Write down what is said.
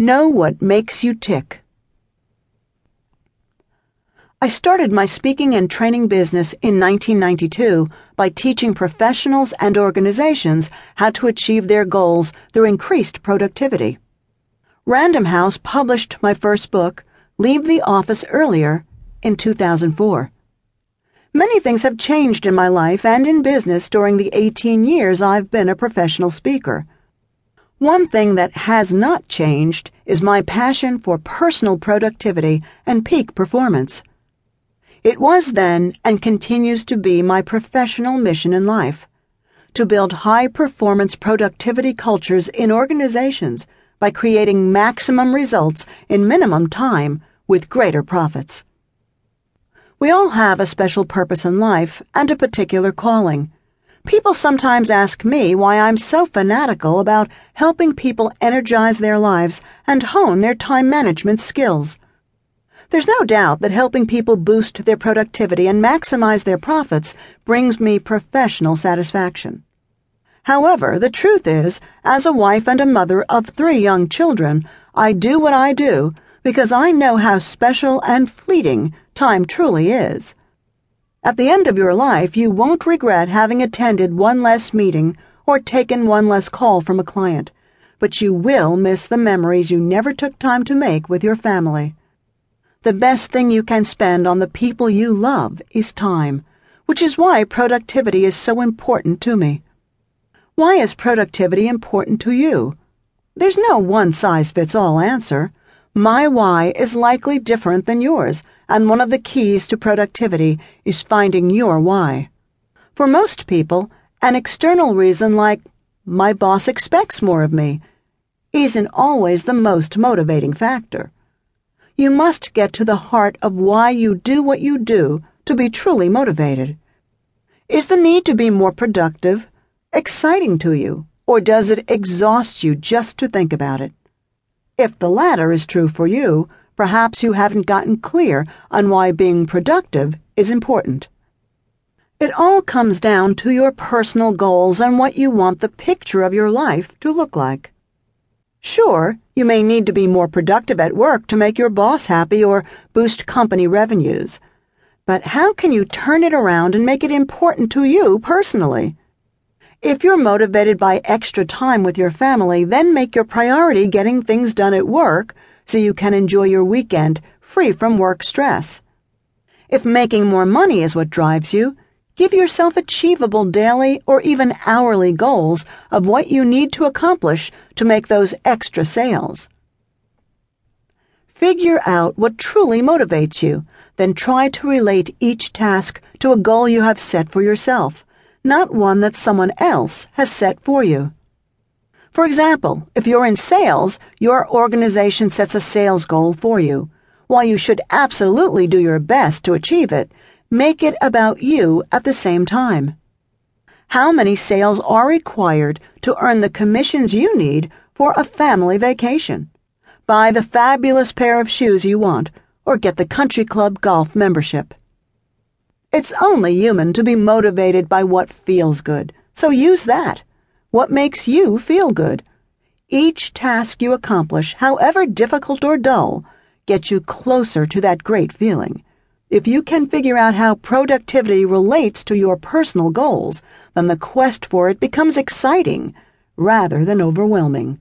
Know what makes you tick. I started my speaking and training business in 1992 by teaching professionals and organizations how to achieve their goals through increased productivity. Random House published my first book, Leave the Office Earlier, in 2004. Many things have changed in my life and in business during the 18 years I've been a professional speaker. One thing that has not changed is my passion for personal productivity and peak performance. It was then and continues to be my professional mission in life to build high performance productivity cultures in organizations by creating maximum results in minimum time with greater profits. We all have a special purpose in life and a particular calling. People sometimes ask me why I'm so fanatical about helping people energize their lives and hone their time management skills. There's no doubt that helping people boost their productivity and maximize their profits brings me professional satisfaction. However, the truth is, as a wife and a mother of three young children, I do what I do because I know how special and fleeting time truly is. At the end of your life, you won't regret having attended one less meeting or taken one less call from a client, but you will miss the memories you never took time to make with your family. The best thing you can spend on the people you love is time, which is why productivity is so important to me. Why is productivity important to you? There's no one size fits all answer. My why is likely different than yours, and one of the keys to productivity is finding your why. For most people, an external reason like, my boss expects more of me, isn't always the most motivating factor. You must get to the heart of why you do what you do to be truly motivated. Is the need to be more productive exciting to you, or does it exhaust you just to think about it? If the latter is true for you, perhaps you haven't gotten clear on why being productive is important. It all comes down to your personal goals and what you want the picture of your life to look like. Sure, you may need to be more productive at work to make your boss happy or boost company revenues. But how can you turn it around and make it important to you personally? If you're motivated by extra time with your family, then make your priority getting things done at work so you can enjoy your weekend free from work stress. If making more money is what drives you, give yourself achievable daily or even hourly goals of what you need to accomplish to make those extra sales. Figure out what truly motivates you, then try to relate each task to a goal you have set for yourself not one that someone else has set for you. For example, if you're in sales, your organization sets a sales goal for you. While you should absolutely do your best to achieve it, make it about you at the same time. How many sales are required to earn the commissions you need for a family vacation? Buy the fabulous pair of shoes you want, or get the country club golf membership. It's only human to be motivated by what feels good, so use that. What makes you feel good? Each task you accomplish, however difficult or dull, gets you closer to that great feeling. If you can figure out how productivity relates to your personal goals, then the quest for it becomes exciting rather than overwhelming.